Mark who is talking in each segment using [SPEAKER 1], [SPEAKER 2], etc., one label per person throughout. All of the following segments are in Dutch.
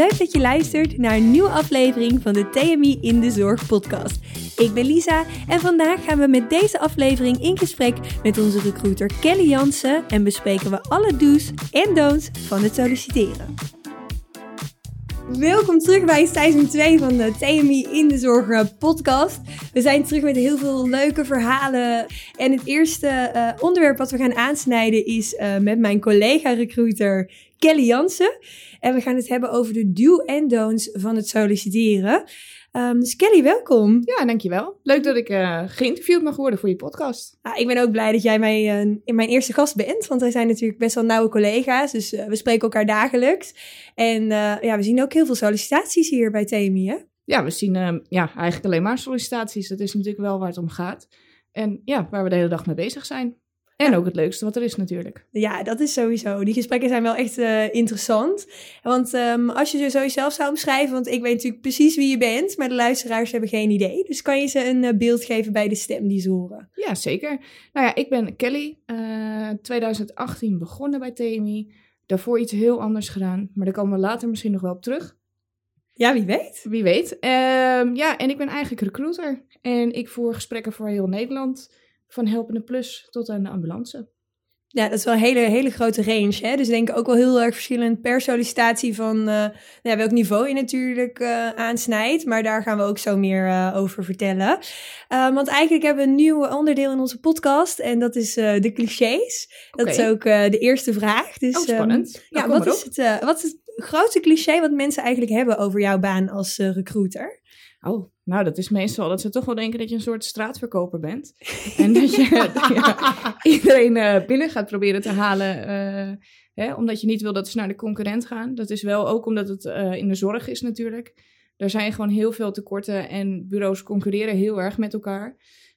[SPEAKER 1] leuk dat je luistert naar een nieuwe aflevering van de TMI in de Zorg podcast. Ik ben Lisa en vandaag gaan we met deze aflevering in gesprek met onze recruiter Kelly Jansen en bespreken we alle do's en don'ts van het solliciteren. Welkom terug bij seizoen 2 van de TMI in de Zorg podcast. We zijn terug met heel veel leuke verhalen. En het eerste uh, onderwerp wat we gaan aansnijden is uh, met mijn collega-recruiter Kelly Jansen. En we gaan het hebben over de do en don'ts van het solliciteren. Um, dus Kelly, welkom.
[SPEAKER 2] Ja, dankjewel. Leuk dat ik uh, geïnterviewd mag worden voor je podcast.
[SPEAKER 1] Nou, ik ben ook blij dat jij mij, uh, in mijn eerste gast bent, want wij zijn natuurlijk best wel nauwe collega's, dus uh, we spreken elkaar dagelijks. En ja, we zien ook heel veel sollicitaties hier bij TMI, hè?
[SPEAKER 2] Ja, we zien ehm, ja, eigenlijk alleen maar sollicitaties. Dat is natuurlijk wel waar het om gaat. En ja, waar we de hele dag mee bezig zijn. En ook het leukste wat er is natuurlijk.
[SPEAKER 1] Ja, dat is sowieso. Die gesprekken zijn wel echt uh, interessant. Want um, als je ze zo jezelf zou omschrijven, want ik weet natuurlijk precies wie je bent, maar de luisteraars hebben geen idee. Dus kan je ze een uh, beeld geven bij de stem die ze horen?
[SPEAKER 2] Ja, zeker. Nou ja, ik ben Kelly. Uh, eh, 2018 begonnen bij TMI. Daarvoor iets heel anders gedaan, maar daar komen we later misschien nog wel op terug.
[SPEAKER 1] Ja, wie weet.
[SPEAKER 2] Wie weet. Um, ja, en ik ben eigenlijk recruiter. En ik voer gesprekken voor heel Nederland van helpende plus tot aan de ambulance.
[SPEAKER 1] Ja, dat is wel een hele, hele grote range. Hè? Dus denk ik ook wel heel erg verschillend per sollicitatie van uh, ja, welk niveau je natuurlijk uh, aansnijdt. Maar daar gaan we ook zo meer uh, over vertellen. want eigenlijk hebben we een nieuw onderdeel in onze podcast en dat is de clichés. Dat is ook de eerste vraag. Dus,
[SPEAKER 2] oh, spannend.
[SPEAKER 1] Um, ja, wat is, het, wat is het grootste cliché wat mensen eigenlijk hebben over jouw baan als recruiter?
[SPEAKER 2] Oh, nou, dat is meestal dat ze toch wel denken dat je een soort straatverkoper bent. en dat je ja, iedereen uh, binnen gaat proberen te halen. Uh, hè, omdat je niet wil dat ze naar de concurrent gaan. Dat is wel ook omdat het uh, in de zorg is natuurlijk. Er zijn gewoon heel veel tekorten en bureaus concurreren heel erg met elkaar.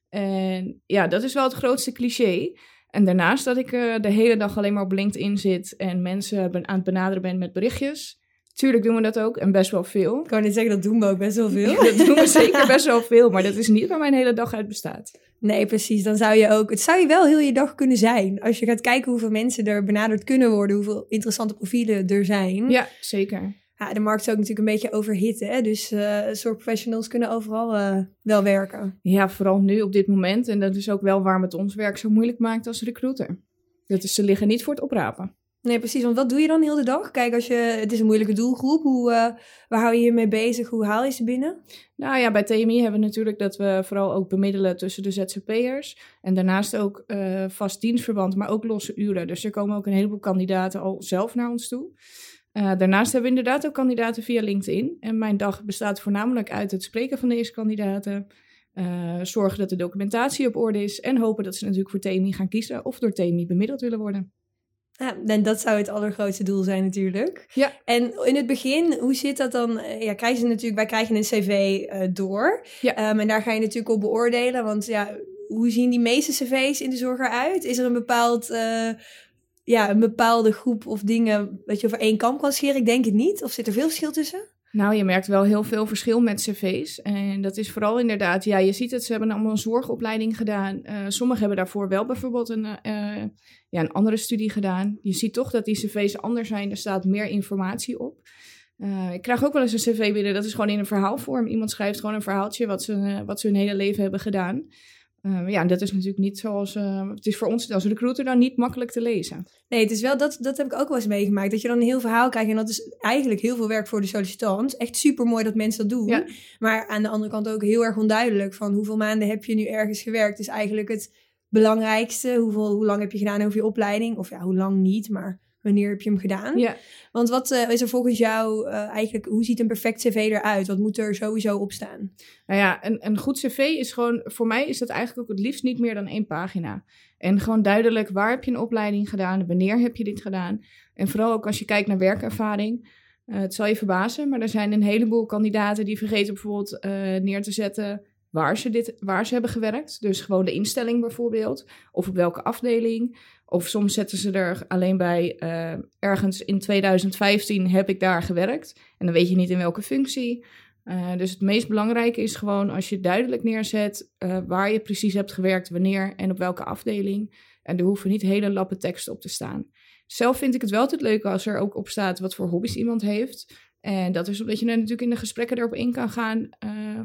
[SPEAKER 2] En ja, dat is wel het grootste cliché. En daarnaast dat ik de hele dag alleen maar op LinkedIn zit en mensen aan het benaderen ben met berichtjes. Tuurlijk doen we dat ook en best wel veel.
[SPEAKER 1] Ik kan niet zeggen, dat doen we ook best wel veel.
[SPEAKER 2] dat doen we zeker best wel veel, maar dat is niet waar mijn hele dag uit bestaat.
[SPEAKER 1] Nee, precies. Dan zou je ook, het zou je wel heel je dag kunnen zijn. Als je gaat kijken hoeveel mensen er benaderd kunnen worden, hoeveel interessante profielen er zijn.
[SPEAKER 2] Ja, zeker.
[SPEAKER 1] Ja, de markt is ook natuurlijk een beetje overhitten. Hè? Dus uh, zorgprofessionals kunnen overal uh, wel werken.
[SPEAKER 2] Ja, vooral nu op dit moment. En dat is ook wel waarom het ons werk zo moeilijk maakt als recruiter. Dat is, ze liggen niet voor het oprapen.
[SPEAKER 1] Nee, precies. Want wat doe je dan heel de dag? Kijk, als je, het is een moeilijke doelgroep. Hoe, uh, waar hou je je mee bezig? Hoe haal je ze binnen?
[SPEAKER 2] Nou ja, bij TMI hebben we natuurlijk dat we vooral ook bemiddelen tussen de ZZP'ers. En daarnaast ook uh, vast dienstverband, maar ook losse uren. Dus er komen ook een heleboel kandidaten al zelf naar ons toe. Uh, daarnaast hebben we inderdaad ook kandidaten via LinkedIn. En mijn dag bestaat voornamelijk uit het spreken van deze kandidaten. zorgen dat de documentatie op orde is. En hopen dat ze natuurlijk voor TMI gaan kiezen of door TMI bemiddeld willen worden.
[SPEAKER 1] Ja, en dat zou het allergrootste doel zijn natuurlijk.
[SPEAKER 2] Ja.
[SPEAKER 1] En in het begin, hoe zit dat dan? Eh, ja, krijgen ze natuurlijk, wij krijgen een cv uh, door.
[SPEAKER 2] Ja.
[SPEAKER 1] Um, en daar ga je natuurlijk op beoordelen. Want ja, hoe zien die meeste cv's in de zorg eruit? Is er een bepaald... Uh, ja, een bepaalde groep of dingen dat je over één kam kan scheren? Ik denk het niet. Of zit er veel verschil tussen?
[SPEAKER 2] Nou, je merkt wel heel veel verschil met cv's. En dat is vooral inderdaad, ja, je ziet het, ze hebben allemaal een zorgopleiding gedaan. Uh, sommigen hebben daarvoor wel bijvoorbeeld een, uh, ja, een andere studie gedaan. Je ziet toch dat die cv's anders zijn, er staat meer informatie op. Uh, ik krijg ook wel eens een cv binnen, dat is gewoon in een verhaalvorm. Iemand schrijft gewoon een verhaaltje wat ze, wat ze hun hele leven hebben gedaan. Uh, ja, dat is natuurlijk niet zoals. Uh, het is voor ons als recruiter dan niet makkelijk te lezen.
[SPEAKER 1] Nee, het is wel dat, dat heb ik ook wel eens meegemaakt. Dat je dan een heel verhaal krijgt. En dat is eigenlijk heel veel werk voor de sollicitant. Echt super mooi dat mensen dat doen.
[SPEAKER 2] Ja.
[SPEAKER 1] Maar aan de andere kant ook heel erg onduidelijk. Van hoeveel maanden heb je nu ergens gewerkt? Is eigenlijk het belangrijkste. Hoeveel, hoe lang heb je gedaan over je opleiding? Of ja, hoe lang niet, maar wanneer heb je hem gedaan?
[SPEAKER 2] Ja.
[SPEAKER 1] Want wat uh, is er volgens jou uh, eigenlijk, hoe ziet een perfect cv eruit? Wat moet er sowieso op staan?
[SPEAKER 2] Nou ja, een, een goed cv is gewoon, voor mij is dat eigenlijk ook het liefst niet meer dan één pagina. En gewoon duidelijk, waar heb je een opleiding gedaan? Wanneer heb je dit gedaan? En vooral ook als je kijkt naar werkervaring. Uh, het zal je verbazen, maar er zijn een heleboel kandidaten die vergeten bijvoorbeeld neer te zetten waar ze, dit, waar ze hebben gewerkt. Dus gewoon de instelling bijvoorbeeld. Of op welke afdeling. Of soms zetten ze er alleen bij, uh, ergens in 2015 heb ik daar gewerkt. En dan weet je niet in welke functie. Uh, dus het meest belangrijke is gewoon als je duidelijk neerzet uh, waar je precies hebt gewerkt, wanneer en op welke afdeling. En er hoeven niet hele lappen tekst op te staan. Zelf vind ik het wel altijd leuk als er ook op staat wat voor hobby's iemand heeft. En dat is omdat je natuurlijk in de gesprekken erop in kan gaan,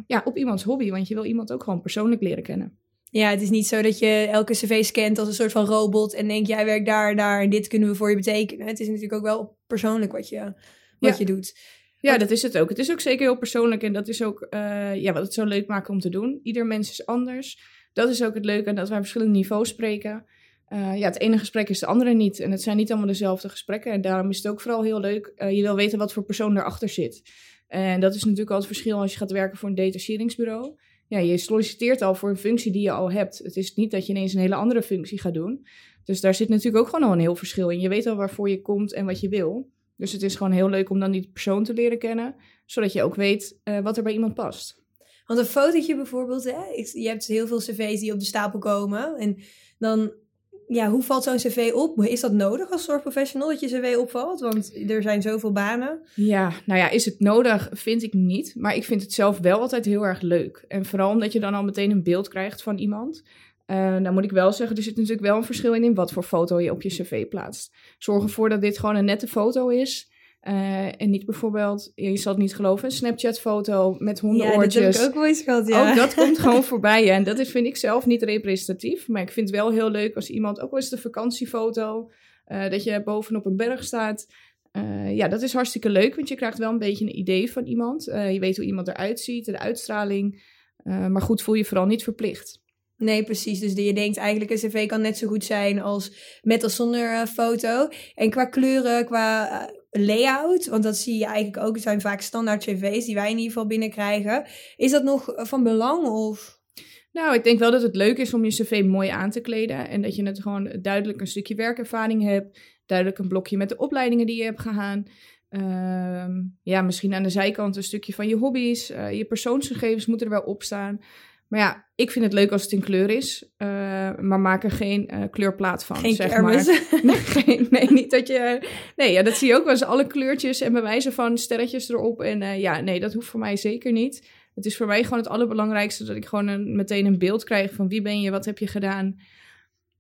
[SPEAKER 2] ja, op iemands hobby. Want je wil iemand ook gewoon persoonlijk leren kennen.
[SPEAKER 1] Ja, het is niet zo dat je elke cv scant als een soort van robot en denkt, jij werkt daar, daar en dit kunnen we voor je betekenen. Het is natuurlijk ook wel persoonlijk wat je, wat je doet.
[SPEAKER 2] Ja, dat is het ook. Het is ook zeker heel persoonlijk en dat is ook uh, ja, wat het zo leuk maakt om te doen. Ieder mens is anders. Dat is ook het leuke, dat wij verschillende niveaus spreken. Uh, ja, het ene gesprek is de andere niet. En het zijn niet allemaal dezelfde gesprekken. En daarom is het ook vooral heel leuk. Uh, je wil weten wat voor persoon erachter zit. En dat is natuurlijk al het verschil als je gaat werken voor een detacheringsbureau. Ja, je solliciteert al voor een functie die je al hebt. Het is niet dat je ineens een hele andere functie gaat doen. Dus daar zit natuurlijk ook gewoon al een heel verschil in. Je weet al waarvoor je komt en wat je wil. Dus het is gewoon heel leuk om dan die persoon te leren kennen. Zodat je ook weet uh, wat er bij iemand past.
[SPEAKER 1] Want een fotootje bijvoorbeeld, hè? je hebt heel veel cv's die op de stapel komen. En dan ja, hoe valt zo'n cv op? Is dat nodig als zorgprofessional dat je cv opvalt? Want er zijn zoveel banen.
[SPEAKER 2] Ja, nou ja, is het nodig? Vind ik niet. Maar ik vind het zelf wel altijd heel erg leuk. En vooral omdat je dan al meteen een beeld krijgt van iemand. Uh, dan moet ik wel zeggen, er zit natuurlijk wel een verschil in, in wat voor foto je op je cv plaatst. Zorg ervoor dat dit gewoon een nette foto is. Uh, en niet bijvoorbeeld, je zal het niet geloven, een Snapchat-foto met hondenoortjes.
[SPEAKER 1] Ja, dat heb ik ook wel eens gehad, ja.
[SPEAKER 2] Ook dat komt gewoon voorbij. En dat is, vind ik zelf niet representatief. Maar ik vind het wel heel leuk als iemand, ook wel eens de vakantiefoto, uh, dat je bovenop een berg staat. Uh, ja, dat is hartstikke leuk, want je krijgt wel een beetje een idee van iemand. je weet hoe iemand eruit ziet, de uitstraling. maar goed, voel je vooral niet verplicht.
[SPEAKER 1] Nee, precies. Dus je denkt eigenlijk een cv kan net zo goed zijn als met of zonder uh, foto. En qua kleuren, qua layout, want dat zie je eigenlijk ook. Zijn vaak standaard cv's die wij in ieder geval binnenkrijgen. Is dat nog van belang of...
[SPEAKER 2] Nou, ik denk wel dat het leuk is om je cv mooi aan te kleden. En dat je het gewoon duidelijk een stukje werkervaring hebt. Duidelijk een blokje met de opleidingen die je hebt gegaan. Uh, ja, misschien aan de zijkant een stukje van je hobby's. Uh, je persoonsgegevens moeten er wel op staan. Maar ja, ik vind het leuk als het in kleur is. Uh, maar maak er geen uh, kleurplaat van.
[SPEAKER 1] Geen
[SPEAKER 2] zeg
[SPEAKER 1] kermis.
[SPEAKER 2] maar. Nee, geen, nee, niet dat je. Nee, ja, dat zie je ook wel eens. Alle kleurtjes en bewijzen van sterretjes erop. En uh, ja, nee, dat hoeft voor mij zeker niet. Het is voor mij gewoon het allerbelangrijkste dat ik gewoon een, meteen een beeld krijg van wie ben je, wat heb je gedaan.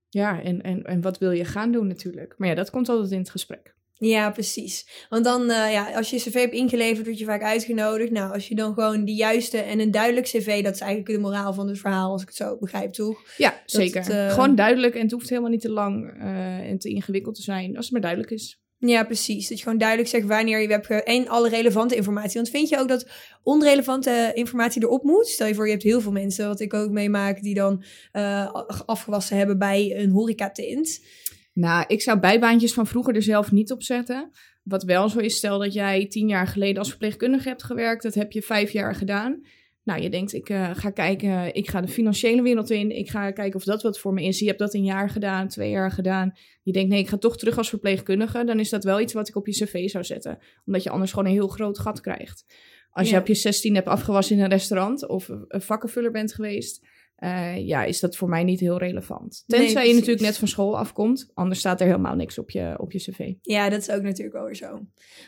[SPEAKER 2] Ja, en, en, en wat wil je gaan doen natuurlijk. Maar ja, dat komt altijd in het gesprek.
[SPEAKER 1] Ja, precies. Want dan, uh, ja, als je cv hebt ingeleverd, word je vaak uitgenodigd. Nou, als je dan gewoon die juiste en een duidelijk cv, dat is eigenlijk de moraal van het verhaal, als ik het zo begrijp, toch?
[SPEAKER 2] Ja, zeker. Het, uh... Gewoon duidelijk en het hoeft helemaal niet te lang uh, en te ingewikkeld te zijn, als het maar duidelijk is.
[SPEAKER 1] Ja, precies. Dat je gewoon duidelijk zegt wanneer je hebt en alle relevante informatie. Want vind je ook dat onrelevante informatie erop moet? Stel je voor, je hebt heel veel mensen, wat ik ook meemaak, die dan afgewassen hebben bij een horecatint.
[SPEAKER 2] Nou, ik zou bijbaantjes van vroeger er zelf niet op zetten. Wat wel zo is, stel dat jij tien jaar geleden als verpleegkundige hebt gewerkt. Dat heb je vijf jaar gedaan. Nou, je denkt, ik uh, ga kijken, ik ga de financiële wereld in. Ik ga kijken of dat wat voor me is. Je hebt dat een jaar gedaan, twee jaar gedaan. Je denkt, nee, ik ga toch terug als verpleegkundige. Dan is dat wel iets wat ik op je cv zou zetten. Omdat je anders gewoon een heel groot gat krijgt. Als ja. je op je 16 hebt afgewassen in een restaurant of een vakkenvuller bent geweest uh, ja, is dat voor mij niet heel relevant. Tenzij nee, je natuurlijk net van school afkomt, anders staat er helemaal niks op je, op je cv.
[SPEAKER 1] Ja, dat is ook natuurlijk wel weer zo.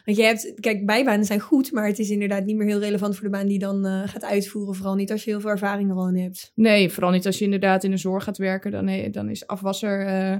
[SPEAKER 1] Want je hebt, kijk, bijbanen zijn goed, maar het is inderdaad niet meer heel relevant voor de baan die dan uh, gaat uitvoeren. Vooral niet als je heel veel ervaring er al in hebt.
[SPEAKER 2] Nee, vooral niet als je inderdaad in de zorg gaat werken. Dan, dan is afwasser uh,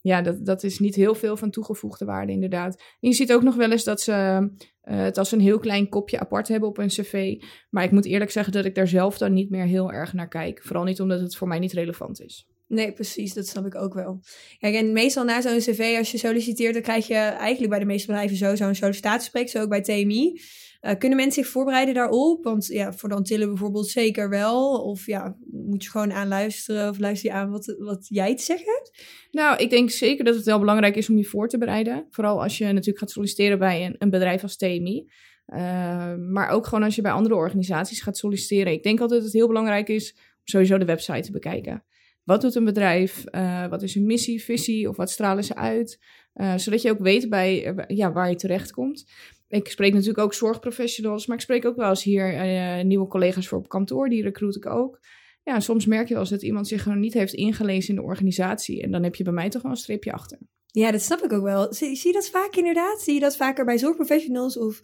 [SPEAKER 2] ja, dat, dat is niet heel veel van toegevoegde waarde, inderdaad. En je ziet ook nog wel eens dat ze uh, het als een heel klein kopje apart hebben op een cv. Maar ik moet eerlijk zeggen dat ik daar zelf dan niet meer heel erg naar kijk. Vooral niet omdat het voor mij niet relevant is.
[SPEAKER 1] Nee, precies, dat snap ik ook wel. Kijk, en meestal na zo'n cv, als je solliciteert, dan krijg je eigenlijk bij de meeste bedrijven zo zo'n sollicitatiespreek, zo ook bij TMI. Uh, kunnen mensen zich voorbereiden daarop? Want ja, voor dan tillen bijvoorbeeld zeker wel. Of ja, moet je gewoon aanluisteren of luister je aan wat, wat jij te zeggen hebt?
[SPEAKER 2] Nou, ik denk zeker dat het wel belangrijk is om je voor te bereiden. Vooral als je natuurlijk gaat solliciteren bij een, een bedrijf als TMI. Uh, maar ook gewoon als je bij andere organisaties gaat solliciteren. Ik denk altijd dat het heel belangrijk is om sowieso de website te bekijken. Wat doet een bedrijf? Uh, wat is hun missie, visie of wat stralen ze uit? Zodat je ook weet bij, ja, waar je terecht komt ik spreek natuurlijk ook zorgprofessionals, maar ik spreek ook wel eens hier uh, nieuwe collega's voor op kantoor, die recruit ik ook. Ja, soms merk je wel eens dat iemand zich gewoon niet heeft ingelezen in de organisatie. En dan heb je bij mij toch wel een streepje achter.
[SPEAKER 1] Ja, dat snap ik ook wel. Zie, zie je dat vaak inderdaad? Zie je dat vaker bij zorgprofessionals? Of...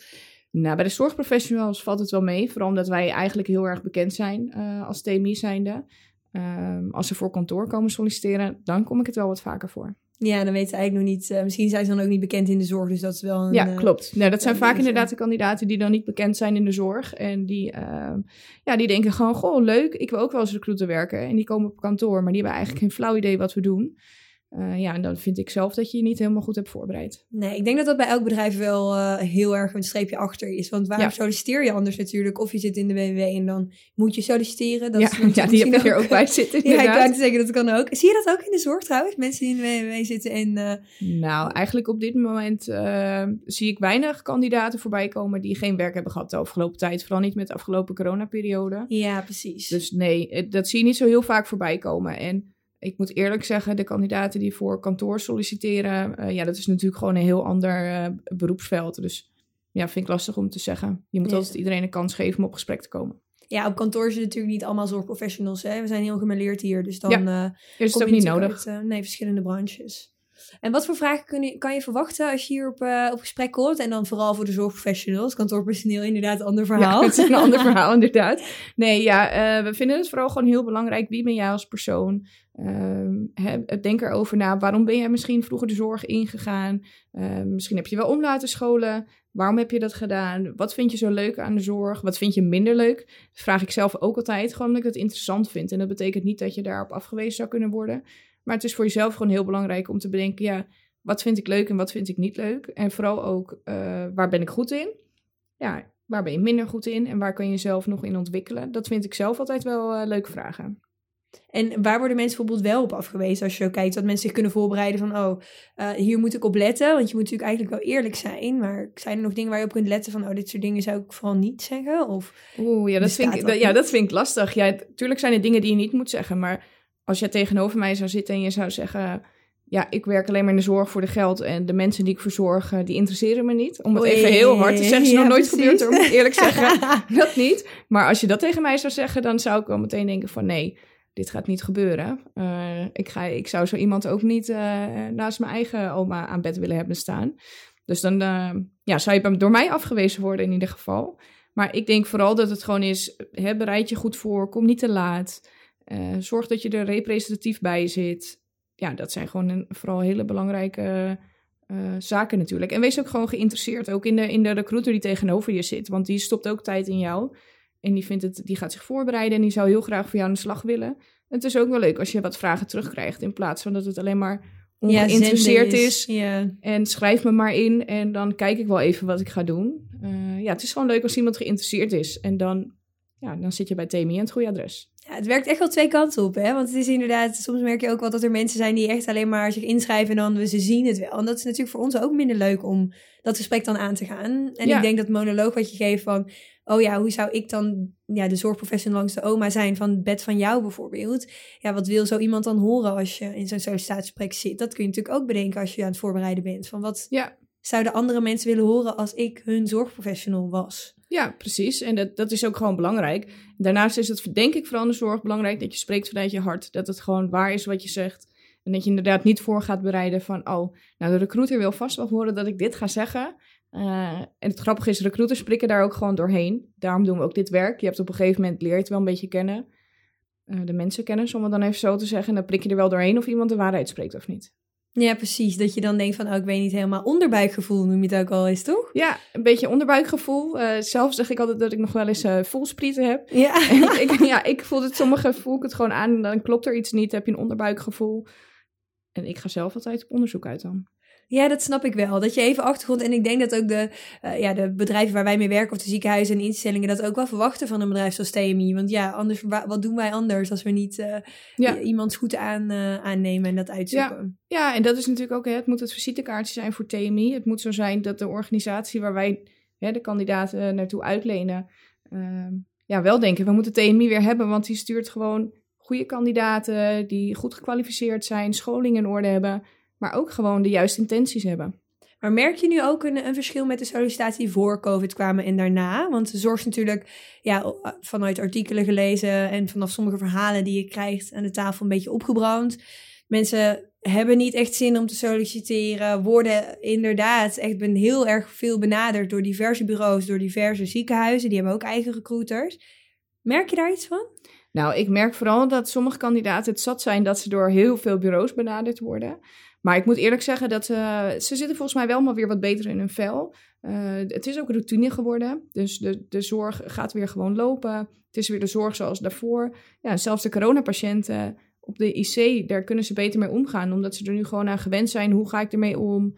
[SPEAKER 2] Nou, bij de zorgprofessionals valt het wel mee. Vooral omdat wij eigenlijk heel erg bekend zijn uh, als TMI zijnde. Uh, als ze voor kantoor komen solliciteren, dan kom ik het wel wat vaker voor.
[SPEAKER 1] Ja, dan weten ze eigenlijk nog niet. eh, misschien zijn ze dan ook niet bekend in de zorg, dus dat is wel een.
[SPEAKER 2] Ja,
[SPEAKER 1] eh,
[SPEAKER 2] klopt. Nou, dat zijn vaak inderdaad de kandidaten die dan niet bekend zijn in de zorg. En die, ehm, ja, die denken gewoon, goh, leuk, ik wil ook wel als recruiter werken. En die komen op kantoor, maar die hebben eigenlijk geen flauw idee wat we doen. Eh, ja, en dan vind ik zelf dat je je niet helemaal goed hebt voorbereid.
[SPEAKER 1] Nee, ik denk dat dat bij elk bedrijf wel eh, heel erg een streepje achter is. Want waarom
[SPEAKER 2] Ja.
[SPEAKER 1] solliciteer je anders natuurlijk? Of je zit in de WW en dan moet je solliciteren. Dat
[SPEAKER 2] ja,
[SPEAKER 1] is
[SPEAKER 2] ja, die heb
[SPEAKER 1] misschien
[SPEAKER 2] je er ook bij zitten
[SPEAKER 1] Ja, ik net zeggen, dat kan ook. Zie je dat ook in de zorg trouwens? Mensen die in de WW zitten en... eh,
[SPEAKER 2] Nou, eigenlijk op dit moment zie ik weinig kandidaten voorbij komen die geen werk hebben gehad de afgelopen tijd. Vooral niet met de afgelopen coronaperiode.
[SPEAKER 1] ja, precies.
[SPEAKER 2] Dus nee, dat zie je niet zo heel vaak voorbij komen. En ik moet eerlijk zeggen, de kandidaten die voor kantoor solliciteren, eh, ja, dat is natuurlijk gewoon een heel ander eh, beroepsveld. Dus ja, vind ik lastig om te zeggen. Je moet
[SPEAKER 1] Ja.
[SPEAKER 2] altijd iedereen een kans geven om op gesprek te komen.
[SPEAKER 1] Ja, op kantoor zitten natuurlijk niet allemaal zorgprofessionals. Hè? We zijn heel gemêleerd hier, dus dan
[SPEAKER 2] Ja,
[SPEAKER 1] eh,
[SPEAKER 2] Is het
[SPEAKER 1] je
[SPEAKER 2] ook niet nodig?
[SPEAKER 1] uit, nee, verschillende branches. En wat voor vragen kun je, kan je verwachten als je hier op, eh, op gesprek komt? En dan vooral voor de zorgprofessionals. Kantoorpersoneel inderdaad een ander verhaal.
[SPEAKER 2] Ja, het is een ander verhaal inderdaad. Nee, ja, eh, we vinden het vooral gewoon heel belangrijk. Wie ben jij als persoon? Ehm, hè, denk erover na. Waarom ben jij misschien vroeger de zorg ingegaan? Ehm, misschien heb je wel om laten scholen. Waarom heb je dat gedaan? Wat vind je zo leuk aan de zorg? Wat vind je minder leuk? Dat vraag ik zelf ook altijd, gewoon omdat ik het interessant vind. En dat betekent niet dat je daarop afgewezen zou kunnen worden. Maar het is voor jezelf gewoon heel belangrijk om te bedenken, ja, wat vind ik leuk en wat vind ik niet leuk? En vooral ook, eh, waar ben ik goed in? Ja, waar ben je minder goed in en waar kan je jezelf nog in ontwikkelen? Dat vind ik zelf altijd wel eh, leuke vragen.
[SPEAKER 1] En waar worden mensen bijvoorbeeld wel op afgewezen als je zo kijkt? Dat mensen zich kunnen voorbereiden van, oh, eh, hier moet ik op letten. Want je moet natuurlijk eigenlijk wel eerlijk zijn. Maar zijn er nog dingen waar je op kunt letten van, oh, dit soort dingen zou ik vooral niet zeggen? Of,
[SPEAKER 2] Oeh, ja dat, vind ik,
[SPEAKER 1] dat
[SPEAKER 2] ja, dat vind ik lastig. Ja, tuurlijk zijn er dingen die je niet moet zeggen, maar als jij tegenover mij zou zitten en je zou zeggen... Ja, ik werk alleen maar in de zorg voor de geld en de mensen die ik verzorg, eh, die interesseren me niet. Om het
[SPEAKER 1] Oei,
[SPEAKER 2] even heel hard te zeggen, is
[SPEAKER 1] ja,
[SPEAKER 2] nog nooit
[SPEAKER 1] precies.
[SPEAKER 2] gebeurd moet ik eerlijk zeggen. dat niet. Maar als je dat tegen mij zou zeggen, dan zou ik wel meteen denken van nee, dit gaat niet gebeuren. Eh, ik, ga, ik zou zo iemand ook niet eh, naast mijn eigen oma aan bed willen hebben staan. Dus dan ja, zou je door mij afgewezen worden in ieder geval. Maar ik denk vooral dat het gewoon is, hè, bereid je goed voor, kom niet te laat. Eh, zorg dat je er representatief bij zit. Ja, dat zijn gewoon een, vooral hele belangrijke eh, zaken natuurlijk. En wees ook gewoon geïnteresseerd, ook in de, in de recruiter die tegenover je zit. Want die stopt ook tijd in jou. En die, vindt het, die gaat zich voorbereiden en die zou heel graag voor jou aan de slag willen. Het is ook wel leuk als je wat vragen terugkrijgt, in plaats van dat het alleen maar ongeïnteresseerd
[SPEAKER 1] zenden
[SPEAKER 2] is.
[SPEAKER 1] Ja.
[SPEAKER 2] En schrijf me maar in en dan kijk ik wel even wat ik ga doen. Eh, ja, het is gewoon leuk als iemand geïnteresseerd is. En dan, ja, dan zit je bij Temi aan het goede adres.
[SPEAKER 1] Ja, het werkt echt wel twee kanten op, hè? Want het is inderdaad, soms merk je ook wel dat er mensen zijn die echt alleen maar zich inschrijven en dan ze zien het wel. En dat is natuurlijk voor ons ook minder leuk om dat gesprek dan aan te gaan. En
[SPEAKER 2] Ja.
[SPEAKER 1] ik denk dat monoloog wat je geeft van, oh ja, hoe zou ik dan ja, de zorgprofessional langs de oma zijn van het bed van jou bijvoorbeeld? Ja, wat wil zo iemand dan horen als je in zo'n sollicitatiegesprek zit? Dat kun je natuurlijk ook bedenken als je aan het voorbereiden bent. Van wat
[SPEAKER 2] Ja,
[SPEAKER 1] zouden andere mensen willen horen als ik hun zorgprofessional was?
[SPEAKER 2] Ja precies. En dat, dat is ook gewoon belangrijk. Daarnaast is het, denk ik, vooral in de zorg belangrijk dat je spreekt vanuit je hart. Dat het gewoon waar is wat je zegt. En dat je inderdaad niet voor gaat bereiden van, oh, nou de recruiter wil vast wel horen dat ik dit ga zeggen. Eh, en het grappige is, recruiters prikken daar ook gewoon doorheen. Daarom doen we ook dit werk. Je hebt op een gegeven moment, leer je het wel een beetje kennen. Eh, de mensen kennen, om het dan even zo te zeggen. En dan prik je er wel doorheen of iemand de waarheid spreekt of niet.
[SPEAKER 1] Ja, precies. Dat je dan denkt van, oh, ik weet niet helemaal onderbuikgevoel noem je het ook al eens, toch?
[SPEAKER 2] Ja, een beetje onderbuikgevoel. Eh, zelf zeg ik altijd dat ik nog wel eens eh voelsprieten heb.
[SPEAKER 1] Ja.
[SPEAKER 2] Ik, ja, ik voel het, sommige voel ik het gewoon aan en dan klopt er iets niet. Heb je een onderbuikgevoel. En ik ga zelf altijd op onderzoek uit dan.
[SPEAKER 1] Ja, dat snap ik wel. Dat je even achtergrond. En ik denk dat ook de, eh, ja, de bedrijven waar wij mee werken, of de ziekenhuizen en instellingen, dat ook wel verwachten van een bedrijf zoals TMI. Want ja, anders, wa- wat doen wij anders als we niet eh,
[SPEAKER 2] Ja.
[SPEAKER 1] iemands goed aan, eh, aannemen en dat uitzoeken?
[SPEAKER 2] Ja, en dat is natuurlijk ook, hè, het moet het visitekaartje zijn voor TMI. Het moet zo zijn dat de organisatie waar wij hè, de kandidaten naartoe uitlenen, ehm, ja, wel denken, we moeten TMI weer hebben, want die stuurt gewoon goede kandidaten die goed gekwalificeerd zijn, scholing in orde hebben, maar ook gewoon de juiste intenties hebben.
[SPEAKER 1] Maar merk je nu ook een, een verschil met de sollicitatie die voor COVID kwamen en daarna? Want de zorg is natuurlijk ja, vanuit artikelen gelezen en vanaf sommige verhalen die je krijgt aan de tafel een beetje opgebrand. Mensen hebben niet echt zin om te solliciteren, worden inderdaad echt ben heel erg veel benaderd door diverse bureaus, door diverse ziekenhuizen. Die hebben ook eigen recruiters. Merk je daar iets van?
[SPEAKER 2] Nou, ik merk vooral dat sommige kandidaten het zat zijn dat ze door heel veel bureaus benaderd worden. Maar ik moet eerlijk zeggen dat uh, ze zitten volgens mij wel maar weer wat beter in hun vel. Uh, het is ook routine geworden. Dus de, de zorg gaat weer gewoon lopen. Het is weer de zorg zoals daarvoor. Ja, zelfs de coronapatiënten op de IC, daar kunnen ze beter mee omgaan. Omdat ze er nu gewoon aan gewend zijn. Hoe ga ik ermee om?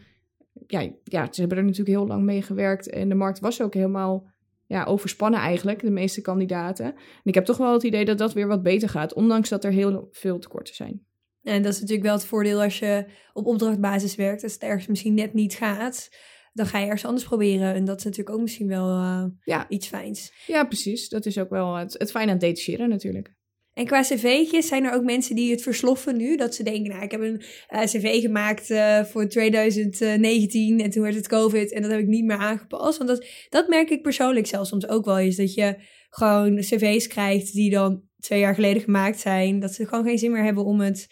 [SPEAKER 2] Ja, ja ze hebben er natuurlijk heel lang mee gewerkt. En de markt was ook helemaal ja, overspannen eigenlijk, de meeste kandidaten. En ik heb toch wel het idee dat dat weer wat beter gaat. Ondanks dat er heel veel tekorten zijn.
[SPEAKER 1] En dat is natuurlijk wel het voordeel als je op opdrachtbasis werkt. Als het ergens misschien net niet gaat, dan ga je ergens anders proberen. En dat is natuurlijk ook misschien wel uh, ja. iets fijns.
[SPEAKER 2] Ja, precies. Dat is ook wel het, het fijne aan detacheren natuurlijk.
[SPEAKER 1] En qua cv'tjes zijn er ook mensen die het versloffen nu. Dat ze denken, nou, ik heb een uh, cv gemaakt uh, voor 2019 en toen werd het COVID en dat heb ik niet meer aangepast. Want dat, dat merk ik persoonlijk zelfs soms ook wel eens. Dat je gewoon cv's krijgt die dan twee jaar geleden gemaakt zijn. Dat ze gewoon geen zin meer hebben om het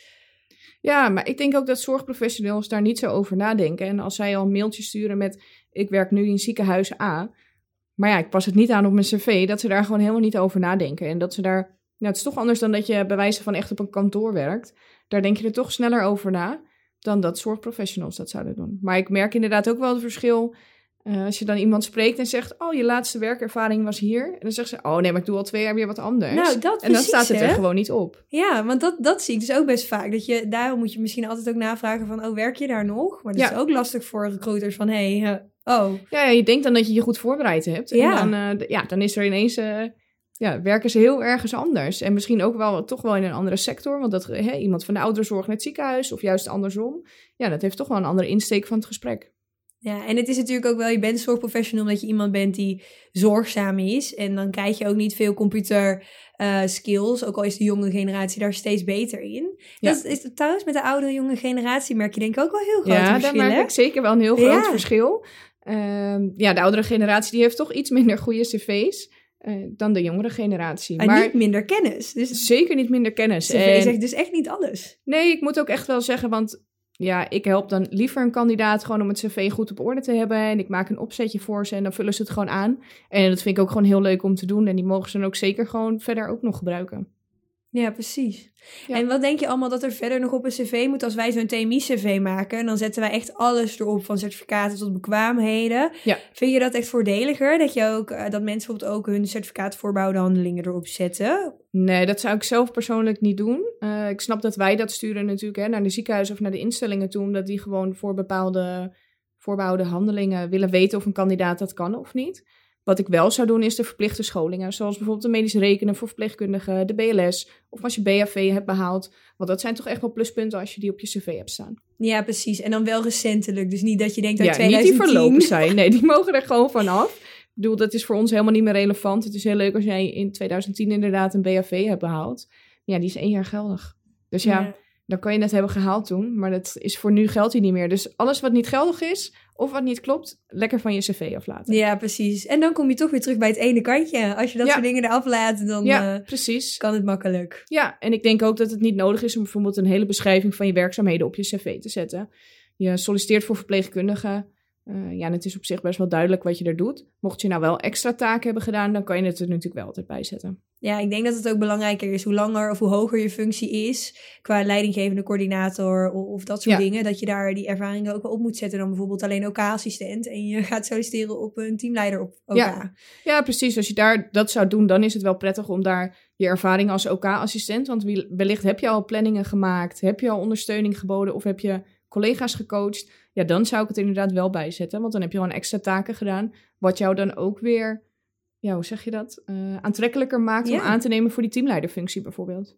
[SPEAKER 2] ja, maar ik denk ook dat zorgprofessionals daar niet zo over nadenken. En als zij al een mailtje sturen met: Ik werk nu in ziekenhuis A. Maar ja, ik pas het niet aan op mijn cv. Dat ze daar gewoon helemaal niet over nadenken. En dat ze daar. Nou, het is toch anders dan dat je bij wijze van echt op een kantoor werkt. Daar denk je er toch sneller over na dan dat zorgprofessionals dat zouden doen. Maar ik merk inderdaad ook wel het verschil uh, als je dan iemand spreekt en zegt, oh, je laatste werkervaring was hier. En dan zegt ze, oh nee, maar ik doe al twee jaar weer wat anders.
[SPEAKER 1] Nou, dat
[SPEAKER 2] en dan staat het er gewoon niet op.
[SPEAKER 1] Ja, want dat, dat zie ik dus ook best vaak. Dat je, daarom moet je misschien altijd ook navragen van, oh, werk je daar nog? Maar dat ja. is ook lastig voor recruiters van, hé, hey, uh, oh.
[SPEAKER 2] Ja, ja, je denkt dan dat je je goed voorbereid hebt. Ja. En dan, uh, ja, dan is er ineens... ja, werken ze heel ergens anders. En misschien ook wel toch wel in een andere sector. Want dat hè, iemand van de ouderenzorg naar het ziekenhuis of juist andersom. Ja, dat heeft toch wel een andere insteek van het gesprek.
[SPEAKER 1] Ja, en het is natuurlijk ook wel, je bent zorgprofessional omdat je iemand bent die zorgzaam is. En dan krijg je ook niet veel computer uh, skills, ook al is de jonge generatie daar steeds beter in. Ja. Dat is, trouwens met de oudere jonge generatie merk je denk ik ook wel heel groot ja, verschil. Ja, daar merk
[SPEAKER 2] ik zeker wel een heel groot ja. verschil. Uh, ja, de oudere generatie die heeft toch iets minder goede cv's. Uh, dan de jongere generatie.
[SPEAKER 1] En maar niet minder kennis.
[SPEAKER 2] Dus zeker niet minder kennis.
[SPEAKER 1] CV en... zegt dus echt niet alles.
[SPEAKER 2] Nee, ik moet ook echt wel zeggen, want ja, ik help dan liever een kandidaat gewoon om het cv goed op orde te hebben. En ik maak een opzetje voor ze en dan vullen ze het gewoon aan. En dat vind ik ook gewoon heel leuk om te doen. En die mogen ze dan ook zeker gewoon verder ook nog gebruiken.
[SPEAKER 1] Ja, precies. En wat denk je allemaal dat er verder nog op een cv moet als wij zo'n TMI-cv maken? En dan zetten wij echt alles erop, van certificaten tot bekwaamheden.
[SPEAKER 2] Ja.
[SPEAKER 1] Vind je dat echt voordeliger? Dat, je ook, uh, dat mensen bijvoorbeeld ook hun certificaat voorbouwde handelingen erop zetten?
[SPEAKER 2] Nee, dat zou ik zelf persoonlijk niet doen. Uh, ik snap dat wij dat sturen natuurlijk hè, naar de ziekenhuizen of naar de instellingen toe, omdat die gewoon voor bepaalde voorbouwde handelingen willen weten of een kandidaat dat kan of niet. Wat ik wel zou doen is de verplichte scholingen, zoals bijvoorbeeld de medisch rekenen voor verpleegkundigen, de BLS of als je BHV hebt behaald. Want dat zijn toch echt wel pluspunten als je die op je cv hebt staan.
[SPEAKER 1] Ja, precies. En dan wel recentelijk. Dus niet dat je denkt
[SPEAKER 2] uit
[SPEAKER 1] ja, 2010.
[SPEAKER 2] niet die verlopen zijn. Nee, die mogen er gewoon vanaf. Ik bedoel, dat is voor ons helemaal niet meer relevant. Het is heel leuk als jij in 2010 inderdaad een BHV hebt behaald. Ja, die is één jaar geldig. Dus ja, ja dan kan je het hebben gehaald toen. Maar dat is voor nu geldt hij niet meer. Dus alles wat niet geldig is of wat niet klopt, lekker van je cv aflaten.
[SPEAKER 1] Ja, precies. En dan kom je toch weer terug bij het ene kantje. Als je dat soort dingen eraf laat, dan
[SPEAKER 2] ja, uh, precies.
[SPEAKER 1] kan het makkelijk.
[SPEAKER 2] Ja, en ik denk ook dat het niet nodig is om bijvoorbeeld een hele beschrijving van je werkzaamheden op je cv te zetten. Je solliciteert voor verpleegkundigen. Uh, ja, en het is op zich best wel duidelijk wat je er doet. Mocht je nou wel extra taken hebben gedaan, dan kan je het er natuurlijk wel altijd bij zetten.
[SPEAKER 1] Ja, ik denk dat het ook belangrijker is hoe langer of hoe hoger je functie is qua leidinggevende coördinator of, of dat soort dingen. Dat je daar die ervaringen ook wel op moet zetten dan bijvoorbeeld alleen OK-assistent en je gaat solliciteren op een teamleider op OK.
[SPEAKER 2] Ja. ja, precies. Als je daar dat zou doen, dan is het wel prettig om daar je ervaring als OK-assistent, want wellicht heb je al planningen gemaakt, heb je al ondersteuning geboden of heb je collega's gecoacht. Ja, dan zou ik het inderdaad wel bijzetten, want dan heb je gewoon extra taken gedaan, wat jou dan ook weer ja, hoe zeg je dat? Uh, aantrekkelijker maakt om aan te nemen voor die teamleiderfunctie bijvoorbeeld.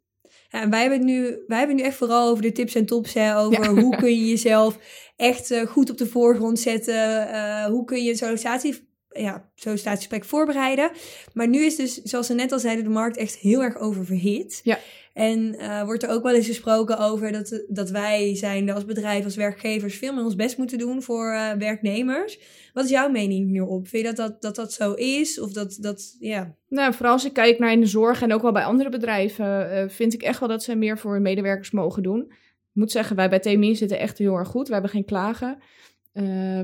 [SPEAKER 1] Ja, en wij hebben, het nu, wij hebben het nu echt vooral over de tips en tops. Hè, over hoe kun je jezelf echt uh, goed op de voorgrond zetten. Uh, hoe kun je een sollicitatie, ja, sollicitatiegesprek voorbereiden. Maar nu is dus, zoals we net al zeiden, de markt echt heel erg oververhit.
[SPEAKER 2] Ja.
[SPEAKER 1] En uh, wordt er ook wel eens gesproken over dat, dat wij zijn als bedrijf, als werkgevers, veel meer ons best moeten doen voor uh, werknemers. Wat is jouw mening hierop? Vind je dat dat, dat, dat zo is? Of dat, dat, ja...
[SPEAKER 2] Nou, vooral als ik kijk naar in de zorg en ook wel bij andere bedrijven, uh, vind ik echt wel dat ze meer voor hun medewerkers mogen doen. Ik moet zeggen, wij bij TMI zitten echt heel erg goed. We hebben geen klagen.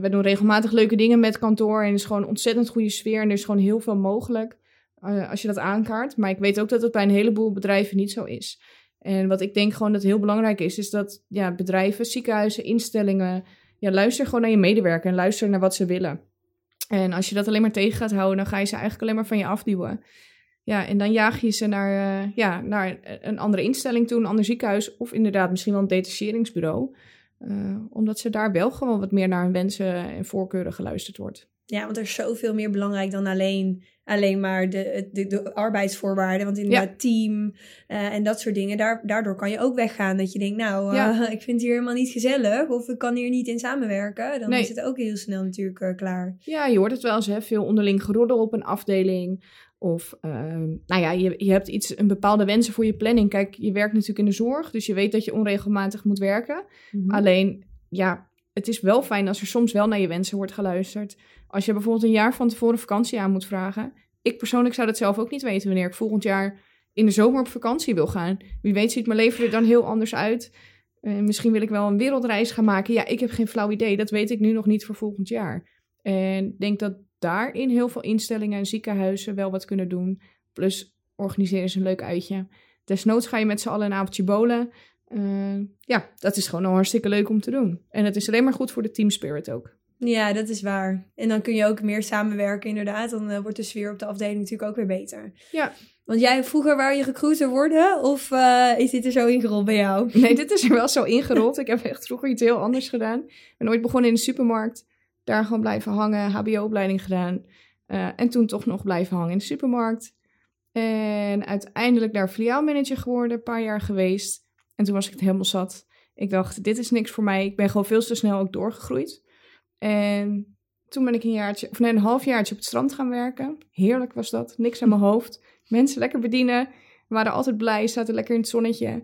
[SPEAKER 2] we doen regelmatig leuke dingen met kantoor en er is gewoon een ontzettend goede sfeer en er is gewoon heel veel mogelijk. Eh, als je dat aankaart. Maar ik weet ook dat het bij een heleboel bedrijven niet zo is. En wat ik denk gewoon dat heel belangrijk is, is dat ja, bedrijven, ziekenhuizen, instellingen, ja, luister gewoon naar je medewerker en luister naar wat ze willen. En als je dat alleen maar tegen gaat houden, dan ga je ze eigenlijk alleen maar van je afduwen. Ja, en dan jaag je ze naar, uh, ja, naar een andere instelling toe, een ander ziekenhuis of inderdaad misschien wel een detacheringsbureau. Uh, omdat ze daar wel gewoon wat meer naar hun wensen en voorkeuren geluisterd wordt.
[SPEAKER 1] Ja, want er is zoveel meer belangrijk dan alleen, alleen maar de, de, de arbeidsvoorwaarden. Want inderdaad, ja. team uh, en dat soort dingen. Daar, daardoor kan je ook weggaan. Dat je denkt, nou, uh, ja. ik vind het hier helemaal niet gezellig. Of ik kan hier niet in samenwerken. Dan nee. is het ook heel snel natuurlijk uh, klaar.
[SPEAKER 2] Ja, je hoort het wel eens, hè. Veel onderling geroddel op een afdeling. Of, nou ja, je, je hebt iets, een bepaalde wensen voor je planning. Kijk, je werkt natuurlijk in de zorg. Dus je weet dat je onregelmatig moet werken. Mm -hmm. Alleen, ja, het is wel fijn als er soms wel naar je wensen wordt geluisterd. Als je bijvoorbeeld een jaar van tevoren vakantie aan moet vragen. Ik persoonlijk zou dat zelf ook niet weten wanneer ik volgend jaar in de zomer op vakantie wil gaan. Wie weet ziet mijn leven er dan heel anders uit. Uh, misschien wil ik wel een wereldreis gaan maken. Ja, ik heb geen flauw idee. Dat weet ik nu nog niet voor volgend jaar. En ik denk dat daarin heel veel instellingen en ziekenhuizen wel wat kunnen doen. Plus organiseren ze een leuk uitje. Desnoods ga je met z'n allen een avondje bolen. Uh, ja, dat is gewoon al hartstikke leuk om te doen. En het is alleen maar goed voor de team spirit ook.
[SPEAKER 1] Ja, dat is waar. En dan kun je ook meer samenwerken, inderdaad. Dan uh, wordt de sfeer op de afdeling natuurlijk ook weer beter.
[SPEAKER 2] Ja.
[SPEAKER 1] Want jij vroeger waar je recruiter worden? Of uh, is dit er zo ingerold bij jou?
[SPEAKER 2] Nee, dit is er wel zo ingerold. ik heb echt vroeger iets heel anders gedaan. Ik ben ooit begonnen in de supermarkt. Daar gewoon blijven hangen. HBO-opleiding gedaan. Uh, en toen toch nog blijven hangen in de supermarkt. En uiteindelijk daar filiaalmanager geworden. Een paar jaar geweest. En toen was ik het helemaal zat. Ik dacht, dit is niks voor mij. Ik ben gewoon veel te snel ook doorgegroeid. En toen ben ik een jaartje, of nee, een halfjaartje op het strand gaan werken. Heerlijk was dat. Niks aan mijn hoofd. Mensen lekker bedienen. We waren altijd blij, zaten lekker in het zonnetje.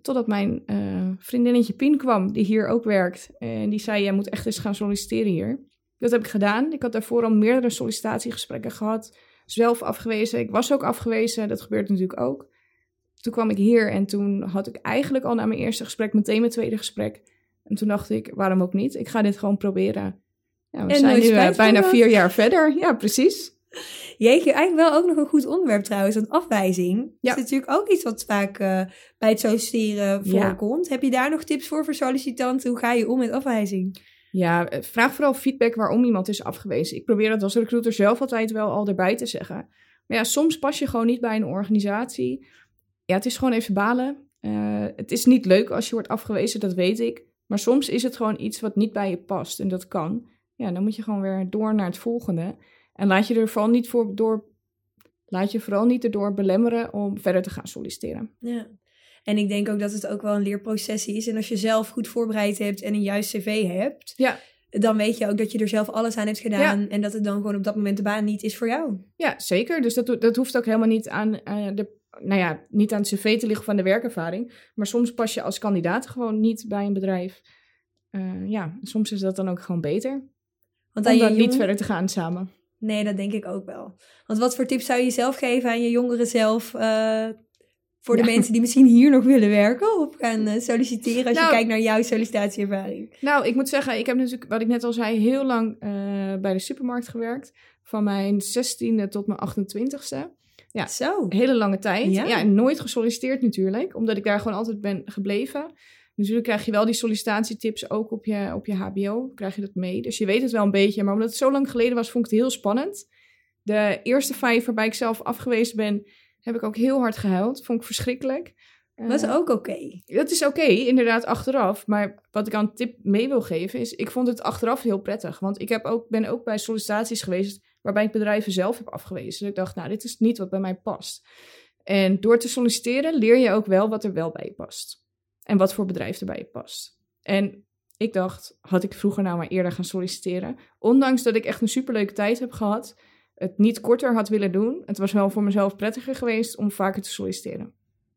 [SPEAKER 2] Totdat mijn uh, vriendinnetje Pien kwam, die hier ook werkt. En die zei, jij moet echt eens gaan solliciteren hier. Dat heb ik gedaan. Ik had daarvoor al meerdere sollicitatiegesprekken gehad. Zelf afgewezen. Ik was ook afgewezen. Dat gebeurt natuurlijk ook. Toen kwam ik hier en toen had ik eigenlijk al na mijn eerste gesprek meteen mijn tweede gesprek. En toen dacht ik, waarom ook niet? Ik ga dit gewoon proberen. Ja, we en zijn nu uh, bijna vier jaar verder. Ja, precies.
[SPEAKER 1] Jeetje, eigenlijk wel ook nog een goed onderwerp trouwens, want afwijzing ja. is natuurlijk ook iets wat vaak uh, bij het solliciteren voorkomt. Ja. Heb je daar nog tips voor voor sollicitanten? Hoe ga je om met afwijzing?
[SPEAKER 2] Ja, vraag vooral feedback waarom iemand is afgewezen. Ik probeer dat als recruiter zelf altijd wel al erbij te zeggen. Maar ja, soms pas je gewoon niet bij een organisatie. Ja, het is gewoon even balen. Uh, het is niet leuk als je wordt afgewezen, dat weet ik. Maar soms is het gewoon iets wat niet bij je past en dat kan. Ja, dan moet je gewoon weer door naar het volgende. En laat je er vooral niet voor door. Laat je vooral niet erdoor belemmeren om verder te gaan solliciteren.
[SPEAKER 1] Ja. En ik denk ook dat het ook wel een leerproces is. En als je zelf goed voorbereid hebt en een juist cv hebt,
[SPEAKER 2] ja.
[SPEAKER 1] dan weet je ook dat je er zelf alles aan hebt gedaan. Ja. En dat het dan gewoon op dat moment de baan niet is voor jou.
[SPEAKER 2] Ja, zeker. Dus dat, dat hoeft ook helemaal niet aan uh, de nou ja, niet aan het cv te liggen van de werkervaring. Maar soms pas je als kandidaat gewoon niet bij een bedrijf. Uh, ja, soms is dat dan ook gewoon beter. Want om dan jong... niet verder te gaan samen.
[SPEAKER 1] Nee, dat denk ik ook wel. Want wat voor tips zou je zelf geven aan je jongeren zelf... Uh, voor de ja. mensen die misschien hier nog willen werken of gaan uh, solliciteren als nou, je kijkt naar jouw sollicitatieervaring?
[SPEAKER 2] Nou, ik moet zeggen, ik heb natuurlijk, wat ik net al zei, heel lang bij de supermarkt gewerkt. Van mijn 16e tot mijn 28e. Ja,
[SPEAKER 1] zo.
[SPEAKER 2] Hele lange tijd. Ja. ja, en nooit gesolliciteerd natuurlijk, omdat ik daar gewoon altijd ben gebleven. Natuurlijk krijg je wel die sollicitatietips ook op je, op je HBO, krijg je dat mee. Dus je weet het wel een beetje, maar omdat het zo lang geleden was, vond ik het heel spannend. De eerste vijf waarbij ik zelf afgewezen ben, heb ik ook heel hard gehuild. Vond ik verschrikkelijk.
[SPEAKER 1] Dat is ook oké. Okay.
[SPEAKER 2] Dat is oké, okay, inderdaad, achteraf. Maar wat ik aan tip mee wil geven is, ik vond het achteraf heel prettig. Want ik heb ook, ben ook bij sollicitaties geweest waarbij ik bedrijven zelf heb afgewezen. Dus ik dacht, nou, dit is niet wat bij mij past. En door te solliciteren leer je ook wel wat er wel bij je past. En wat voor bedrijf er bij je past. En ik dacht, had ik vroeger nou maar eerder gaan solliciteren. Ondanks dat ik echt een superleuke tijd heb gehad, het niet korter had willen doen. Het was wel voor mezelf prettiger geweest om vaker te solliciteren.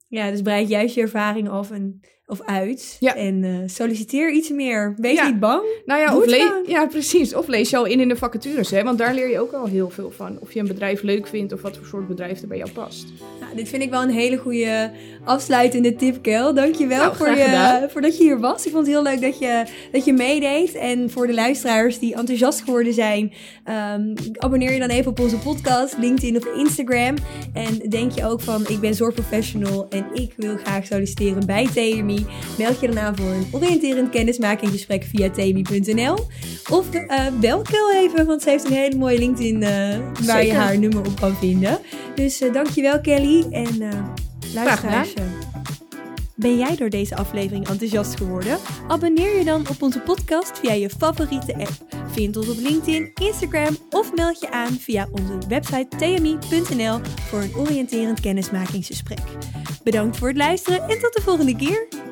[SPEAKER 1] Ja, dus breid juist je ervaring af en of uit.
[SPEAKER 2] Ja.
[SPEAKER 1] En eh, solliciteer iets meer. Wees
[SPEAKER 2] Ja.
[SPEAKER 1] niet bang.
[SPEAKER 2] Nou ja, of le- ja, precies. Of lees je al in in de vacatures, hè? Want daar leer je ook al heel veel van. Of je een bedrijf leuk vindt of wat voor soort bedrijf er bij jou past.
[SPEAKER 1] Nou, dit vind ik wel een hele goede afsluitende tip, Kel. Dankjewel
[SPEAKER 2] Nou,
[SPEAKER 1] voor, je,
[SPEAKER 2] gedaan.
[SPEAKER 1] voor dat je hier was. Ik vond het heel leuk dat je, dat je meedeed. En voor de luisteraars die enthousiast geworden zijn, ehm, abonneer je dan even op onze podcast, LinkedIn of Instagram. En denk je ook van, ik ben zorgprofessional en ik wil graag solliciteren bij TMI. Meld je dan aan voor een oriënterend kennismakingsgesprek via tmi.nl. Of eh, bel Kel even, want ze heeft een hele mooie LinkedIn eh, waar je haar nummer op kan vinden. Dus eh, dankjewel Kelly en luisteraars. Ben jij door deze aflevering enthousiast geworden? Abonneer je dan op onze podcast via je favoriete app. Vind ons op LinkedIn, Instagram of meld je aan via onze website tmi.nl voor een oriënterend kennismakingsgesprek. Bedankt voor het luisteren en tot de volgende keer.